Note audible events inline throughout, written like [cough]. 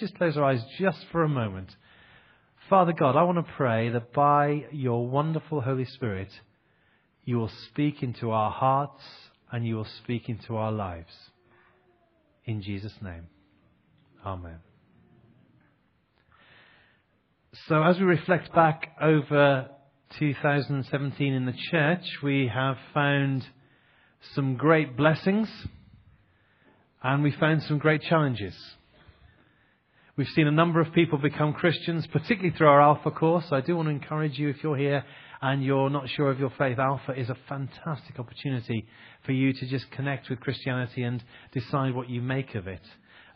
just close our eyes just for a moment. Father God, I want to pray that by your wonderful Holy Spirit, you will speak into our hearts and you will speak into our lives. In Jesus' name. Amen. So, as we reflect back over 2017 in the church, we have found some great blessings and we found some great challenges. We've seen a number of people become Christians, particularly through our Alpha course. I do want to encourage you, if you're here and you're not sure of your faith, Alpha is a fantastic opportunity for you to just connect with Christianity and decide what you make of it.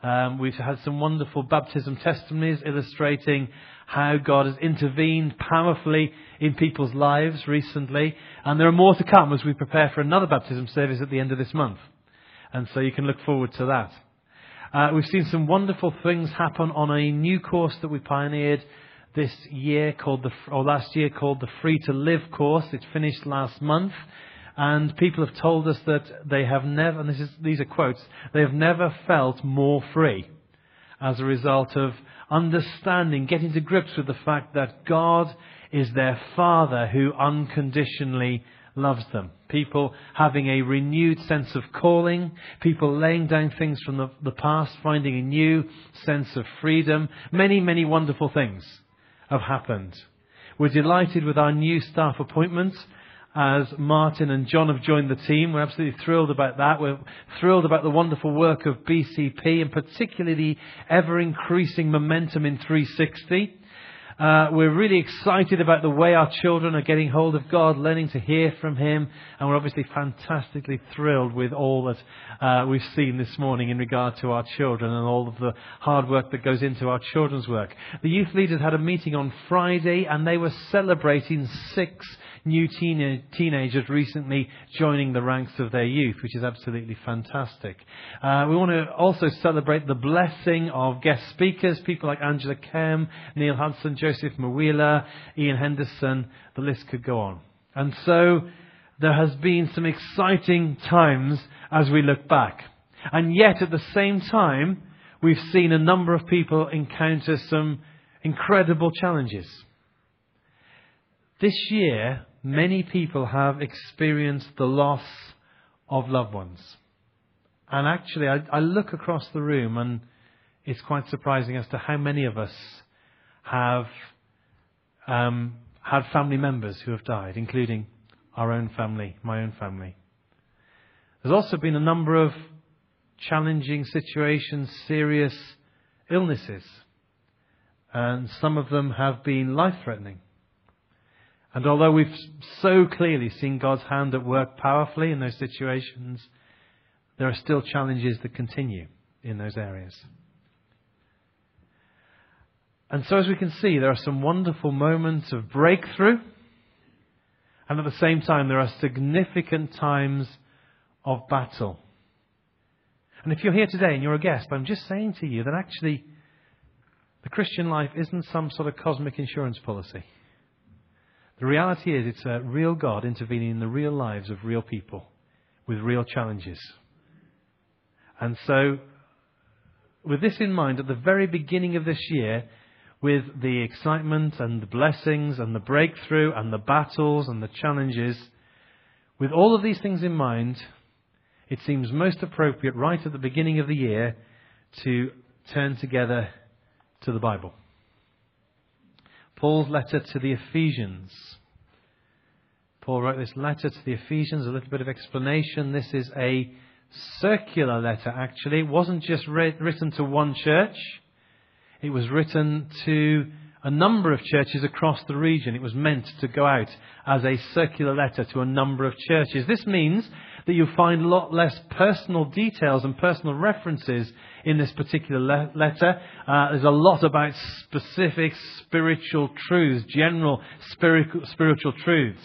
Um, we've had some wonderful baptism testimonies illustrating how God has intervened powerfully in people's lives recently. And there are more to come as we prepare for another baptism service at the end of this month. And so you can look forward to that. Uh, we've seen some wonderful things happen on a new course that we pioneered this year called the, or last year called the Free to Live course. It finished last month. And people have told us that they have never, and is, these are quotes, they have never felt more free as a result of understanding, getting to grips with the fact that God is their Father who unconditionally loves them. People having a renewed sense of calling, people laying down things from the, the past, finding a new sense of freedom. Many, many wonderful things have happened. We're delighted with our new staff appointments as Martin and John have joined the team. We're absolutely thrilled about that. We're thrilled about the wonderful work of BCP and particularly the ever increasing momentum in 360. Uh, we're really excited about the way our children are getting hold of God, learning to hear from Him, and we're obviously fantastically thrilled with all that uh, we've seen this morning in regard to our children and all of the hard work that goes into our children's work. The youth leaders had a meeting on Friday, and they were celebrating six new teen- teenagers recently joining the ranks of their youth, which is absolutely fantastic. Uh, we want to also celebrate the blessing of guest speakers, people like Angela Kem, Neil Hudson, Joseph Mawila, Ian Henderson, the list could go on. And so there has been some exciting times as we look back. And yet at the same time, we've seen a number of people encounter some incredible challenges. This year, many people have experienced the loss of loved ones. And actually, I, I, look across the room and it's quite surprising as to how many of us have um, had family members who have died, including our own family, my own family. There's also been a number of challenging situations, serious illnesses, and some of them have been life threatening. And although we've so clearly seen God's hand at work powerfully in those situations, there are still challenges that continue in those areas. And so, as we can see, there are some wonderful moments of breakthrough, and at the same time, there are significant times of battle. And if you're here today and you're a guest, I'm just saying to you that actually the Christian life isn't some sort of cosmic insurance policy. The reality is, it's a real God intervening in the real lives of real people with real challenges. And so, with this in mind, at the very beginning of this year, with the excitement and the blessings and the breakthrough and the battles and the challenges, with all of these things in mind, it seems most appropriate right at the beginning of the year to turn together to the Bible. Paul's letter to the Ephesians. Paul wrote this letter to the Ephesians, a little bit of explanation. This is a circular letter, actually. It wasn't just written to one church, it was written to a number of churches across the region. It was meant to go out as a circular letter to a number of churches. This means that you'll find a lot less personal details and personal references in this particular le- letter. Uh, there's a lot about specific spiritual truths, general spiritual, spiritual truths.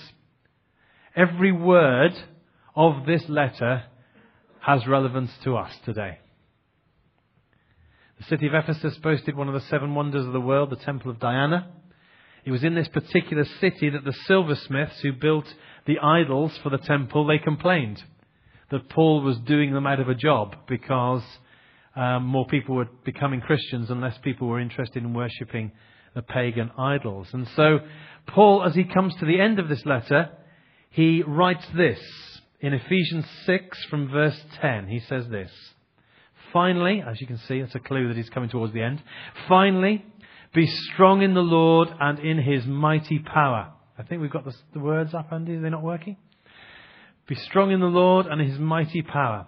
Every word of this letter has relevance to us today. The city of Ephesus boasted one of the seven wonders of the world, the Temple of Diana. It was in this particular city that the silversmiths who built the idols for the temple, they complained that Paul was doing them out of a job because um, more people were becoming Christians and less people were interested in worshipping the pagan idols. And so, Paul, as he comes to the end of this letter, he writes this in Ephesians 6 from verse 10. He says this. Finally, as you can see, it's a clue that he's coming towards the end. Finally, be strong in the Lord and in his mighty power. I think we've got the, the words up, Andy. Are they not working? Be strong in the Lord and in his mighty power.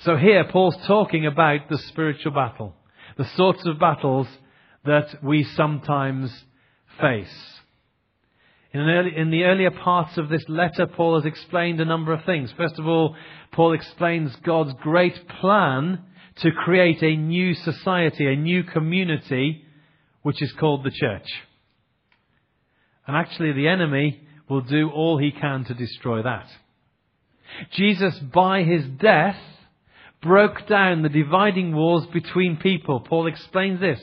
So here, Paul's talking about the spiritual battle, the sorts of battles that we sometimes face. In, early, in, the earlier parts of this letter, Paul has explained a number of things. First of all, Paul explains God's great plan to create a new society, a new community, which is called the church. And actually, the enemy will do all he can to destroy that. Jesus, by his death, broke down the dividing walls between people. Paul explains this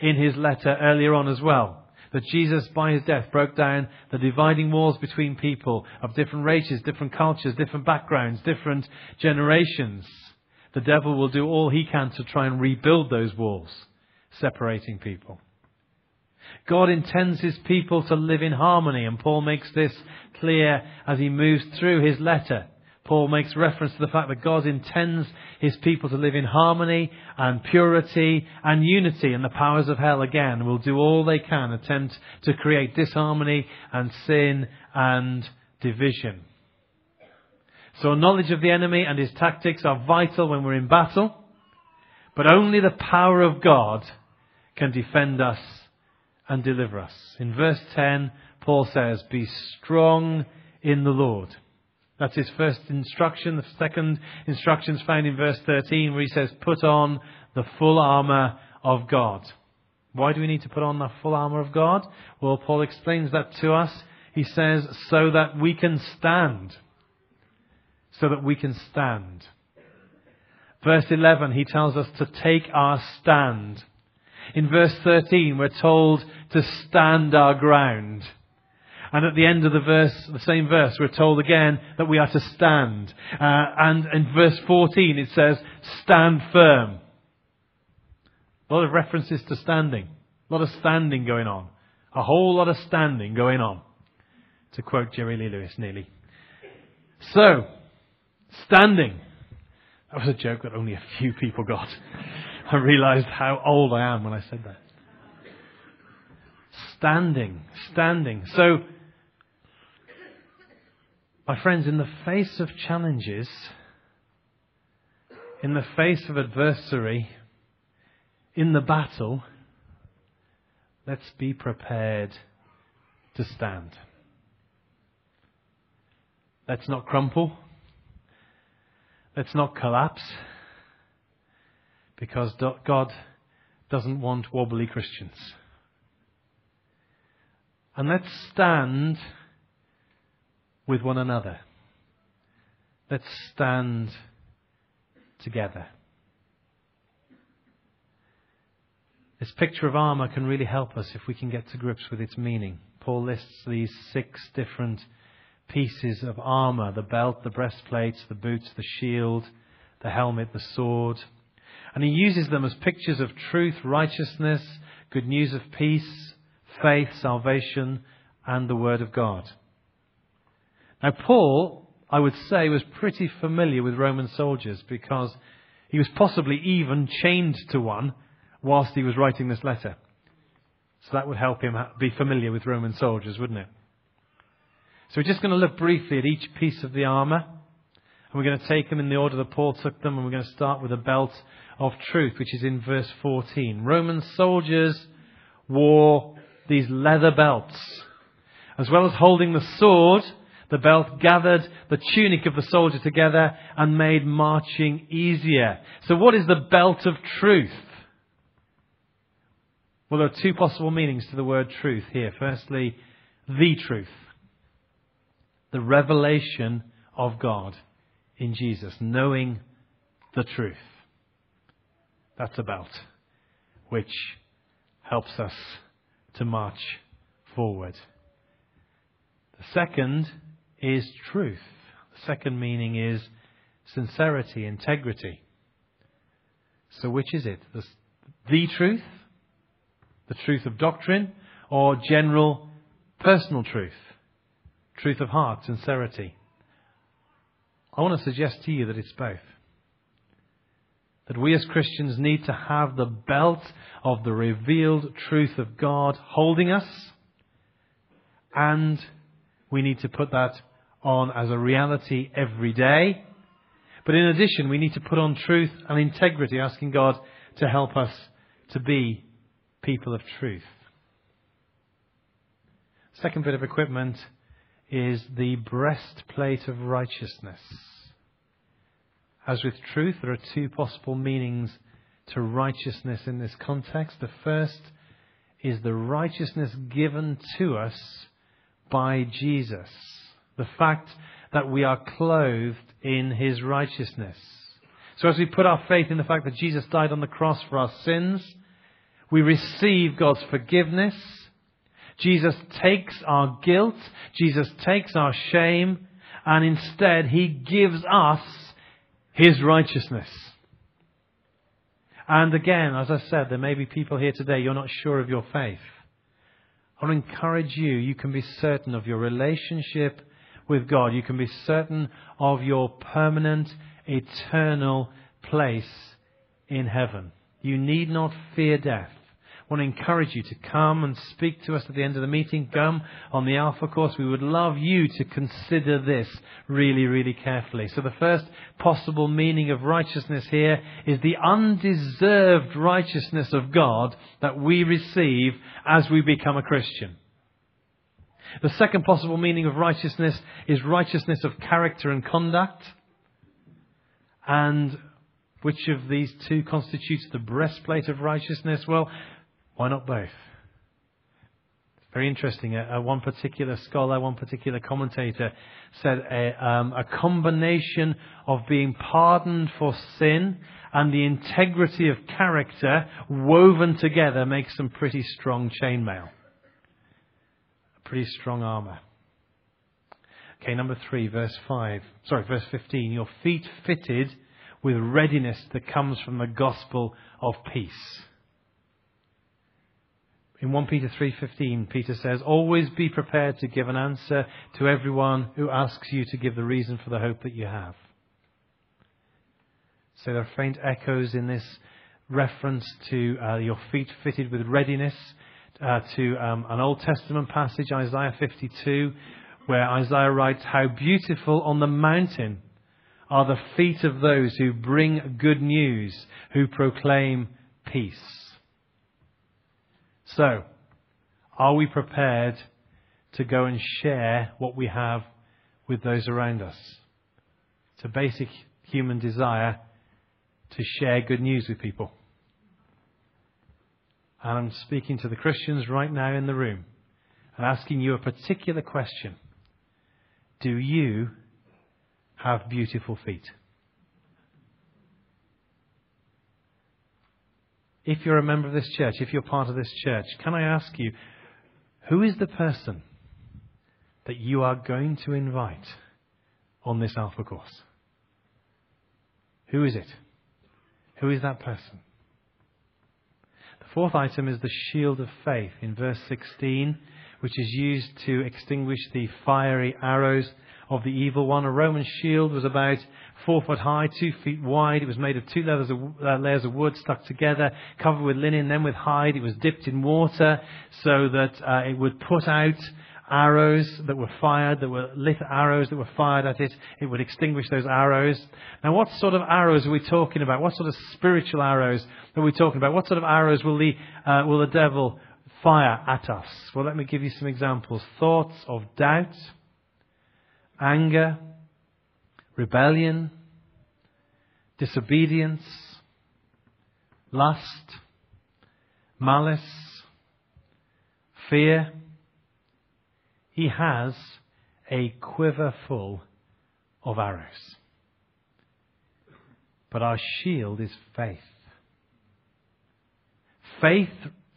in his letter earlier on as well. That Jesus, by his death, broke down the dividing walls between people of different races, different cultures, different backgrounds, different generations. The devil will do all he can to try and rebuild those walls, separating people. God intends his people to live in harmony, and Paul makes this clear as he moves through his letter. Paul makes reference to the fact that God intends his people to live in harmony and purity and unity, and the powers of hell again will do all they can attempt to create disharmony and sin and division. So knowledge of the enemy and his tactics are vital when we're in battle, but only the power of God can defend us and deliver us. In verse 10, Paul says, Be strong in the Lord. That's his first instruction. The second instruction is found in verse 13 where he says, Put on the full armour of God. Why do we need to put on the full armour of God? Well, Paul explains that to us. He says, so that we can stand. So that we can stand. Verse 11, he tells us to take our stand. In verse 13, we're told to stand our ground. And at the end of the verse, the same verse, we're told again that we are to stand. Uh, and in verse 14 it says, stand firm. A lot of references to standing. A lot of standing going on. A whole lot of standing going on. To quote Jerry Lee Lewis nearly. So, standing. That was a joke that only a few people got. [laughs] I realized how old I am when I said that. Standing, standing. So, my friends, in the face of challenges, in the face of adversary, in the battle, let's be prepared to stand. Let's not crumple. Let's not collapse. Because God doesn't want wobbly Christians. And let's stand with one another. Let's stand together. This picture of armour can really help us if we can get to grips with its meaning. Paul lists these six different pieces of armour the belt, the breastplate, the boots, the shield, the helmet, the sword. And he uses them as pictures of truth, righteousness, good news of peace, faith, salvation, and the Word of God. Now, Paul, I would say, was pretty familiar with Roman soldiers because he was possibly even chained to one whilst he was writing this letter. So that would help him be familiar with Roman soldiers, wouldn't it? So we're just going to look briefly at each piece of the armour. And we're going to take them in the order that Paul took them. And we're going to start with the belt of truth, which is in verse 14. Roman soldiers wore these leather belts. As well as holding the sword, the belt gathered the tunic of the soldier together and made marching easier. So what is the belt of truth? Well, there are two possible meanings to the word truth here. Firstly, the truth. The revelation of God in Jesus. Knowing the truth. That's a belt which helps us to march forward. The second is truth. The second meaning is sincerity, integrity. So, which is it? The, the truth, the truth of doctrine, or general personal truth? Truth of heart, sincerity. I want to suggest to you that it's both. That we as Christians need to have the belt of the revealed truth of God holding us, and we need to put that on as a reality every day. But in addition, we need to put on truth and integrity, asking God to help us to be people of truth. Second bit of equipment is the breastplate of righteousness. As with truth, there are two possible meanings to righteousness in this context. The first is the righteousness given to us by Jesus. The fact that we are clothed in his righteousness. So as we put our faith in the fact that Jesus died on the cross for our sins, we receive God's forgiveness. Jesus takes our guilt. Jesus takes our shame. And instead, he gives us his righteousness. And again, as I said, there may be people here today, you're not sure of your faith. I want to encourage you, you can be certain of your relationship with God. You can be certain of your permanent, eternal place in heaven. You need not fear death. I want to encourage you to come and speak to us at the end of the meeting. Come on the Alpha course. We would love you to consider this really, really carefully. So the first possible meaning of righteousness here is the undeserved righteousness of God that we receive as we become a Christian. The second possible meaning of righteousness is righteousness of character and conduct. And which of these two constitutes the breastplate of righteousness? Well, why not both? It's very interesting. Uh, one particular scholar, one particular commentator said a, um, a combination of being pardoned for sin and the integrity of character woven together makes some pretty strong chainmail. Pretty strong armor. Okay, number three, verse 5. Sorry, verse 15. Your feet fitted with readiness that comes from the gospel of peace. In 1 Peter 3:15, Peter says, "Always be prepared to give an answer to everyone who asks you to give the reason for the hope that you have." So there are faint echoes in this reference to uh, your feet fitted with readiness uh, to um, an Old Testament passage, Isaiah 52, where Isaiah writes, How beautiful on the mountain are the feet of those who bring good news, who proclaim peace. So, are we prepared to go and share what we have with those around us? It's a basic human desire to share good news with people. And I'm speaking to the Christians right now in the room and asking you a particular question. Do you have beautiful feet? if you're a member of this church, if you're part of this church, can I ask you, who is the person that you are going to invite on this Alpha course? Who is it? Who is that person? Fourth item is the shield of faith in verse 16, which is used to extinguish the fiery arrows of the evil one. A Roman shield was about four foot high, two feet wide. It was made of two layers of, uh, layers of wood stuck together, covered with linen, then with hide. It was dipped in water so that uh, it would put out arrows that were fired, that were lit arrows that were fired at it. It would extinguish those arrows. Now, what sort of arrows are we talking about? What sort of spiritual arrows are we talking about? What sort of arrows will the, uh, will the devil fire at us? Well, let me give you some examples. Thoughts of doubt, anger, rebellion, disobedience, lust, malice, fear. He has a quiver full of arrows. But our shield is faith. Faith,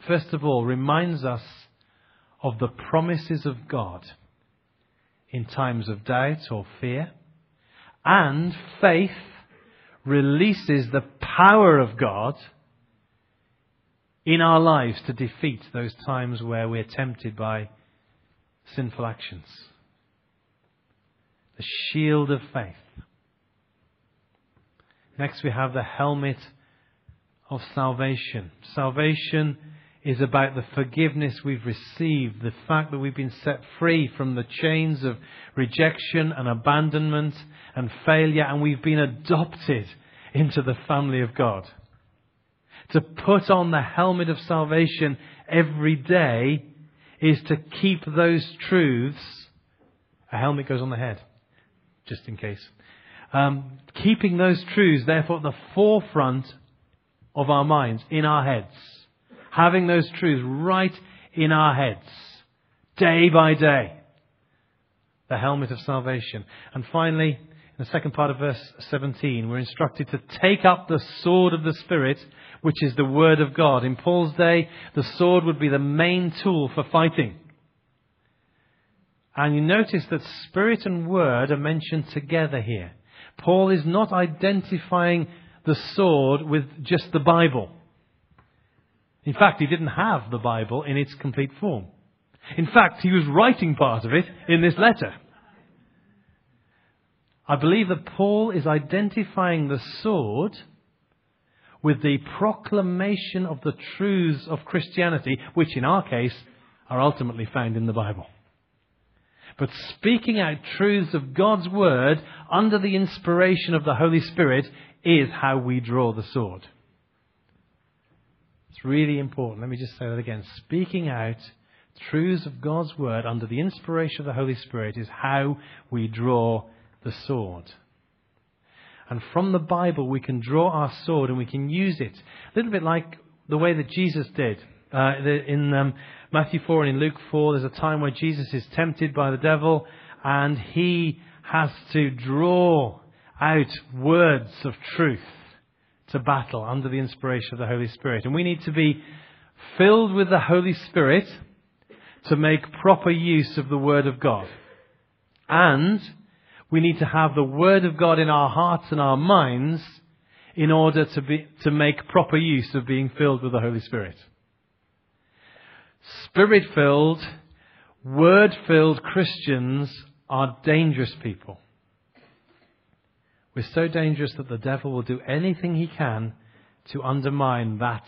first of all, reminds us of the promises of God in times of doubt or fear. And faith releases the power of God in our lives to defeat those times where we're tempted by sinful actions. The shield of faith. Next, we have the helmet of salvation. Salvation is about the forgiveness we've received, the fact that we've been set free from the chains of rejection and abandonment and failure, and we've been adopted into the family of God. To put on the helmet of salvation every day is to keep those truths. A helmet goes on the head, just in case. Um, keeping those truths, therefore, at the forefront of our minds, in our heads having those truths right in our heads, day by day. The helmet of salvation. And finally, in the second part of verse 17, we're instructed to take up the sword of the Spirit, which is the Word of God. In Paul's day, the sword would be the main tool for fighting. And you notice that Spirit and Word are mentioned together here. Paul is not identifying the sword with just the Bible. In fact, he didn't have the Bible in its complete form. In fact, he was writing part of it in this letter. I believe that Paul is identifying the sword with the proclamation of the truths of Christianity, which in our case are ultimately found in the Bible. But speaking out truths of God's Word under the inspiration of the Holy Spirit is how we draw the sword. It's really important. Let me just say that again. Speaking out truths of God's Word under the inspiration of the Holy Spirit is how we draw the sword. And from the Bible, we can draw our sword and we can use it. A little bit like the way that Jesus did. Uh, in um, Matthew 4 and in Luke 4, there's a time where Jesus is tempted by the devil and he has to draw out words of truth to battle under the inspiration of the Holy Spirit. And we need to be filled with the Holy Spirit to make proper use of the Word of God. And we need to have the Word of God in our hearts and our minds in order to, be, to make proper use of being filled with the Holy Spirit. Spirit filled, Word filled Christians are dangerous people. We're so dangerous that the devil will do anything he can to undermine that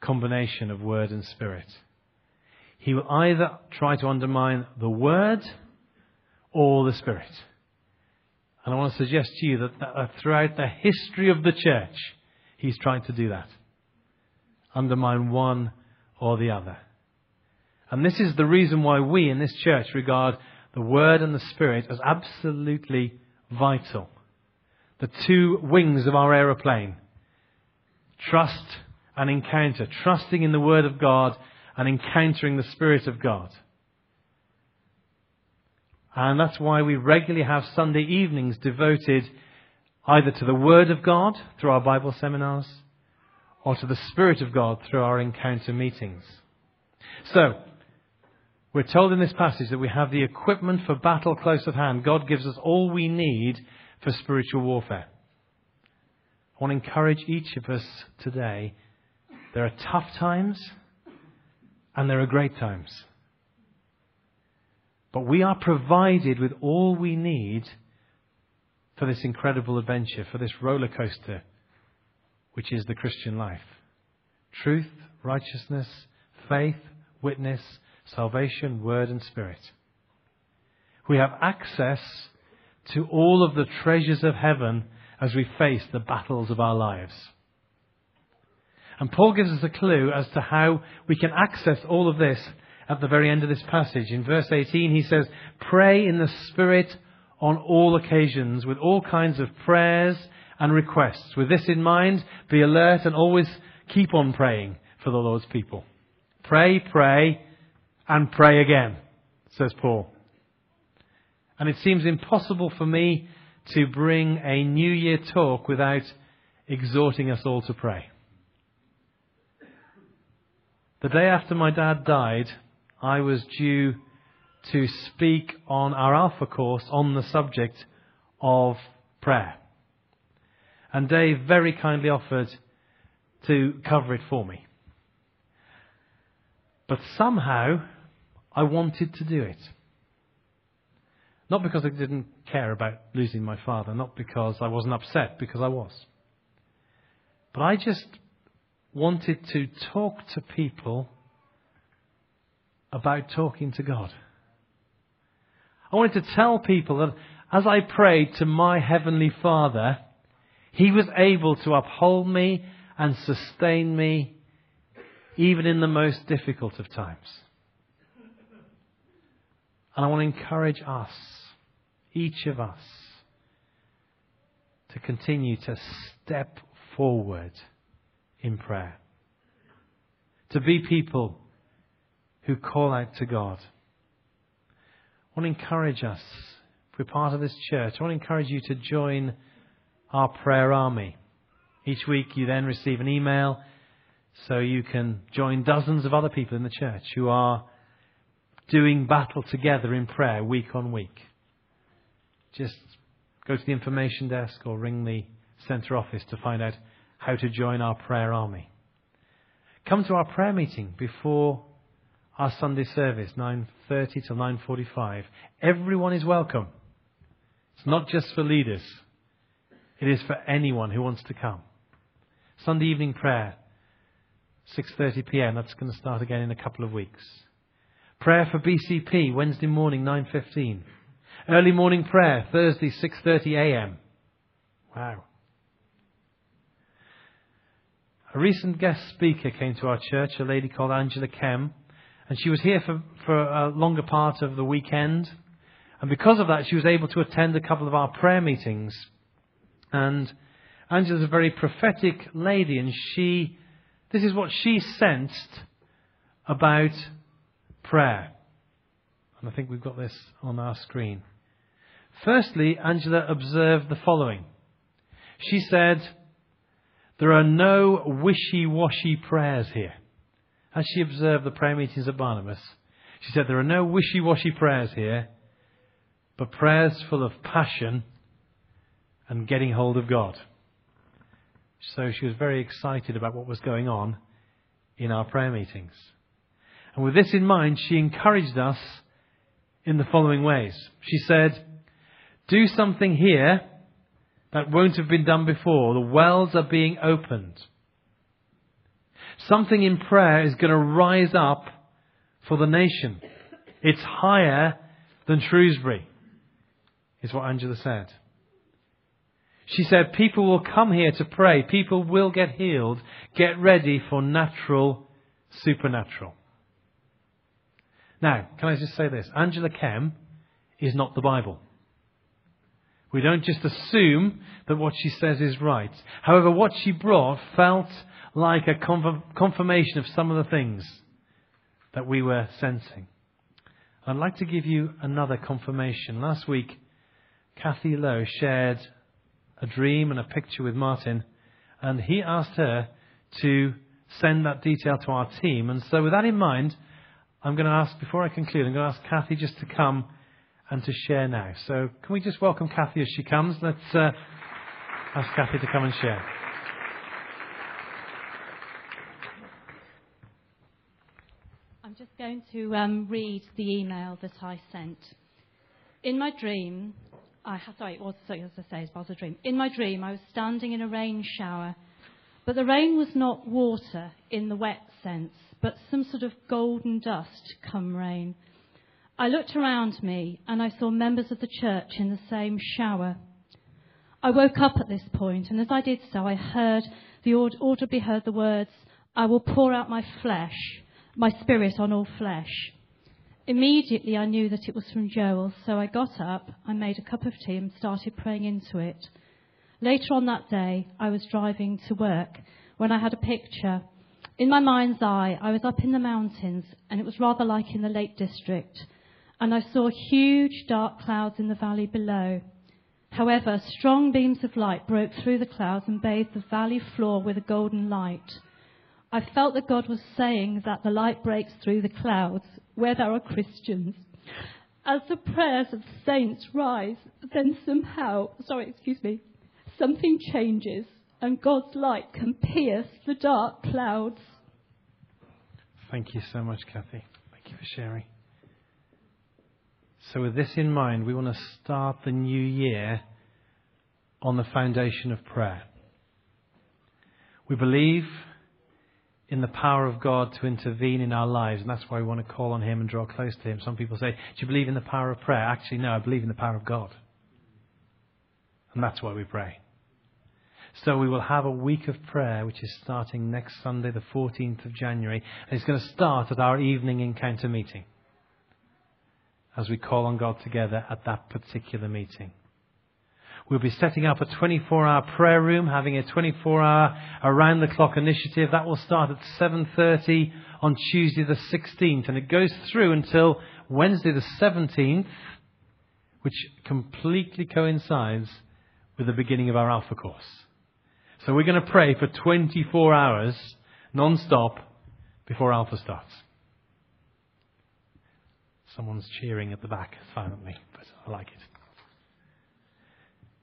combination of word and spirit. He will either try to undermine the word or the spirit. And I want to suggest to you that, that throughout the history of the church, he's trying to do that. Undermine one or the other. And this is the reason why we in this church regard the Word and the Spirit as absolutely vital the two wings of our aeroplane. Trust and encounter. Trusting in the Word of God and encountering the Spirit of God. And that's why we regularly have Sunday evenings devoted either to the Word of God through our Bible seminars or to the Spirit of God through our encounter meetings. So, we're told in this passage that we have the equipment for battle close at hand. God gives us all we need for spiritual warfare. I want to encourage each of us today. There are tough times and there are great times. But we are provided with all we need for this incredible adventure, for this roller coaster, which is the Christian life. Truth, righteousness, faith, witness, salvation, word, and spirit. We have access to all of the treasures of heaven as we face the battles of our lives. And Paul gives us a clue as to how we can access all of this at the very end of this passage. In verse 18, he says, Pray in the Spirit on all occasions with all kinds of prayers and requests. With this in mind, be alert and always keep on praying for the Lord's people. Pray, pray, and pray again, says Paul. And it seems impossible for me to bring a New Year talk without exhorting us all to pray. The day after my dad died, I was due to speak on our Alpha course on the subject of prayer. And Dave very kindly offered to cover it for me. But somehow, I wanted to do it. Not because I didn't care about losing my father, not because I wasn't upset, because I was. But I just wanted to talk to people about talking to God. I wanted to tell people that as I prayed to my Heavenly Father, He was able to uphold me and sustain me even in the most difficult of times. And I want to encourage us, each of us, to continue to step forward in prayer. To be people who call out to God. I want to encourage us, if we're part of this church, I want to encourage you to join our prayer army. Each week you then receive an email so you can join dozens of other people in the church who are doing battle together in prayer week on week. Just go to the information desk or ring the centre office to find out how to join our prayer army. Come to our prayer meeting before our Sunday service, 9.30 till 9.45. Everyone is welcome. It's not just for leaders. It is for anyone who wants to come. Sunday evening prayer, 6:30 p.m. That's going to start again in a couple of weeks. Prayer for BCP Wednesday morning 9:15. Early morning prayer Thursday 6:30 a.m. Wow. A recent guest speaker came to our church, a lady called Angela Kem, and she was here for, for a longer part of the weekend. And because of that, she was able to attend a couple of our prayer meetings. And Angela's a very prophetic lady, and she this is what she sensed about prayer. And I think we've got this on our screen. Firstly, Angela observed the following. She said, There are no wishy washy prayers here. As she observed the prayer meetings at Barnabas, she said, There are no wishy washy prayers here, but prayers full of passion and getting hold of God. So she was very excited about what was going on in our prayer meetings. And with this in mind, she encouraged us in the following ways. She said, Do something here that won't have been done before. The wells are being opened. Something in prayer is going to rise up for the nation. It's higher than Shrewsbury, is what Angela said. She said, People will come here to pray. People will get healed. Get ready for natural, supernatural. Now, can I just say this? Angela Kem is not the Bible. We don't just assume that what she says is right. However, what she brought felt like a confirmation of some of the things that we were sensing. I'd like to give you another confirmation. Last week, Kathy Lowe shared a dream and a picture with Martin, and he asked her to send that detail to our team. And so, with that in mind, I'm going to ask, before I conclude, I'm going to ask Kathy just to come and to share now. So, can we just welcome Kathy as she comes? Let's uh, ask Kathy to come and share. I'm just going to um, read the email that I sent. In my dream, I, sorry, it was, sorry, as I say, it was a dream. In my dream, I was standing in a rain shower, but the rain was not water in the wet sense, but some sort of golden dust come rain. I looked around me and I saw members of the church in the same shower. I woke up at this point, and as I did so, I heard the audibly heard the words, "I will pour out my flesh, my spirit on all flesh." Immediately, I knew that it was from Joel, so I got up, I made a cup of tea, and started praying into it. Later on that day, I was driving to work when I had a picture. In my mind's eye, I was up in the mountains, and it was rather like in the Lake District, and I saw huge dark clouds in the valley below. However, strong beams of light broke through the clouds and bathed the valley floor with a golden light. I felt that God was saying that the light breaks through the clouds where there are Christians. As the prayers of saints rise, then somehow, sorry, excuse me, something changes and God's light can pierce the dark clouds. Thank you so much, Kathy. Thank you for sharing. So, with this in mind, we want to start the new year on the foundation of prayer. We believe in the power of God to intervene in our lives, and that's why we want to call on Him and draw close to Him. Some people say, Do you believe in the power of prayer? Actually, no, I believe in the power of God. And that's why we pray. So we will have a week of prayer, which is starting next Sunday, the 14th of January. And it's going to start at our evening encounter meeting as we call on God together at that particular meeting. We'll be setting up a 24 hour prayer room, having a 24 hour around the clock initiative. That will start at 7.30 on Tuesday the 16th and it goes through until Wednesday the 17th, which completely coincides with the beginning of our Alpha course. So we're going to pray for 24 hours non-stop before Alpha starts. Someone's cheering at the back silently, but I like it.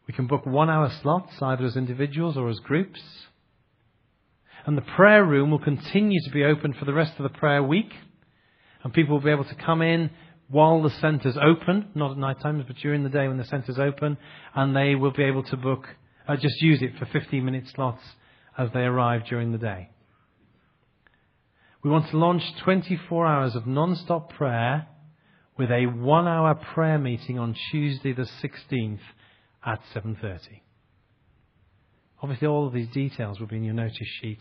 We can book one hour slots, either as individuals or as groups. And the prayer room will continue to be open for the rest of the prayer week. And people will be able to come in while the centre's open, not at night times, but during the day when the centre's open. And they will be able to book, uh, just use it for 15 minute slots as they arrive during the day. We want to launch 24 hours of non-stop prayer with a one hour prayer meeting on Tuesday the 16th at 7.30. Obviously, all of these details will be in your notice sheet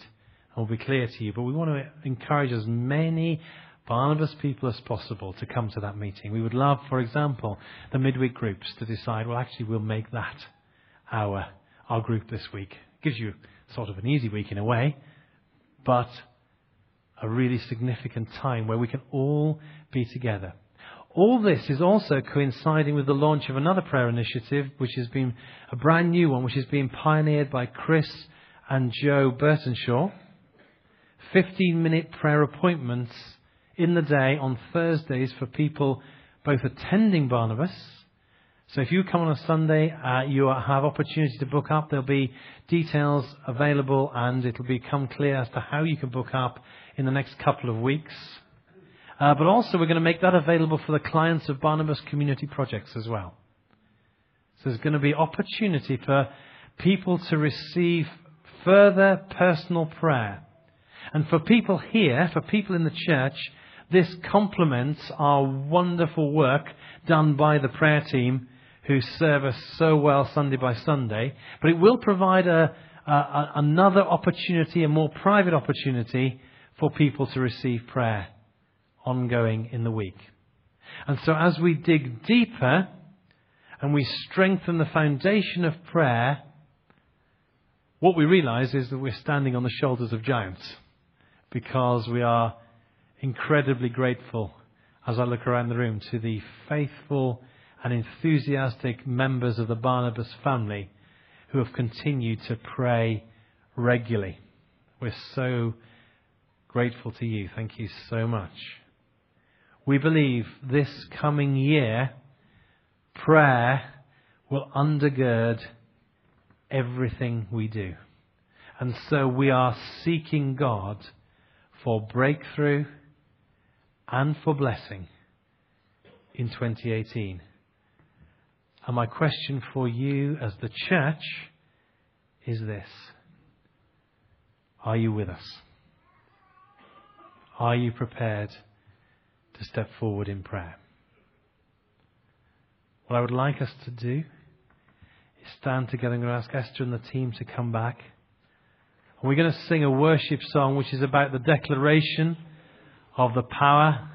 and will be clear to you, but we want to encourage as many Barnabas people as possible to come to that meeting. We would love, for example, the midweek groups to decide, well, actually, we'll make that our, our group this week. It gives you sort of an easy week in a way, but a really significant time where we can all be together. All this is also coinciding with the launch of another prayer initiative, which has been a brand new one, which has been pioneered by Chris and Joe Burtonshaw. 15 minute prayer appointments in the day on Thursdays for people both attending Barnabas. So if you come on a Sunday, uh, you have opportunity to book up. There'll be details available and it'll become clear as to how you can book up in the next couple of weeks. Uh, but also, we're going to make that available for the clients of Barnabas Community Projects as well. So there's going to be opportunity for people to receive further personal prayer. And for people here, for people in the church, this complements our wonderful work done by the prayer team who serve us so well Sunday by Sunday. But it will provide a, a, another opportunity, a more private opportunity for people to receive prayer ongoing in the week. And so as we dig deeper and we strengthen the foundation of prayer, what we realize is that we're standing on the shoulders of giants because we are incredibly grateful as I look around the room to the faithful and enthusiastic members of the Barnabas family who have continued to pray regularly We're so grateful to you. Thank you so much. We believe this coming year, prayer will undergird everything we do. And so we are seeking God for breakthrough and for blessing in 2018. And my question for you as the church is this Are you with us? Are you prepared to step forward in prayer? What I would like us to do is stand together and ask Esther and the team to come back. And we're going to sing a worship song which is about the declaration of the power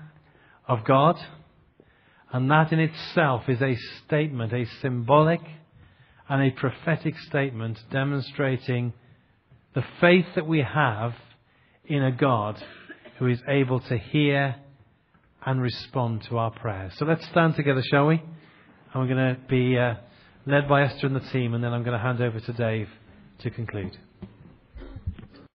of God. And that in itself is a statement, a symbolic and a prophetic statement demonstrating the faith that we have in a God who is able to hear and respond to our prayers. So let's stand together, shall we? And we're going to be uh, led by Esther and the team, and then I'm going to hand over to Dave to conclude.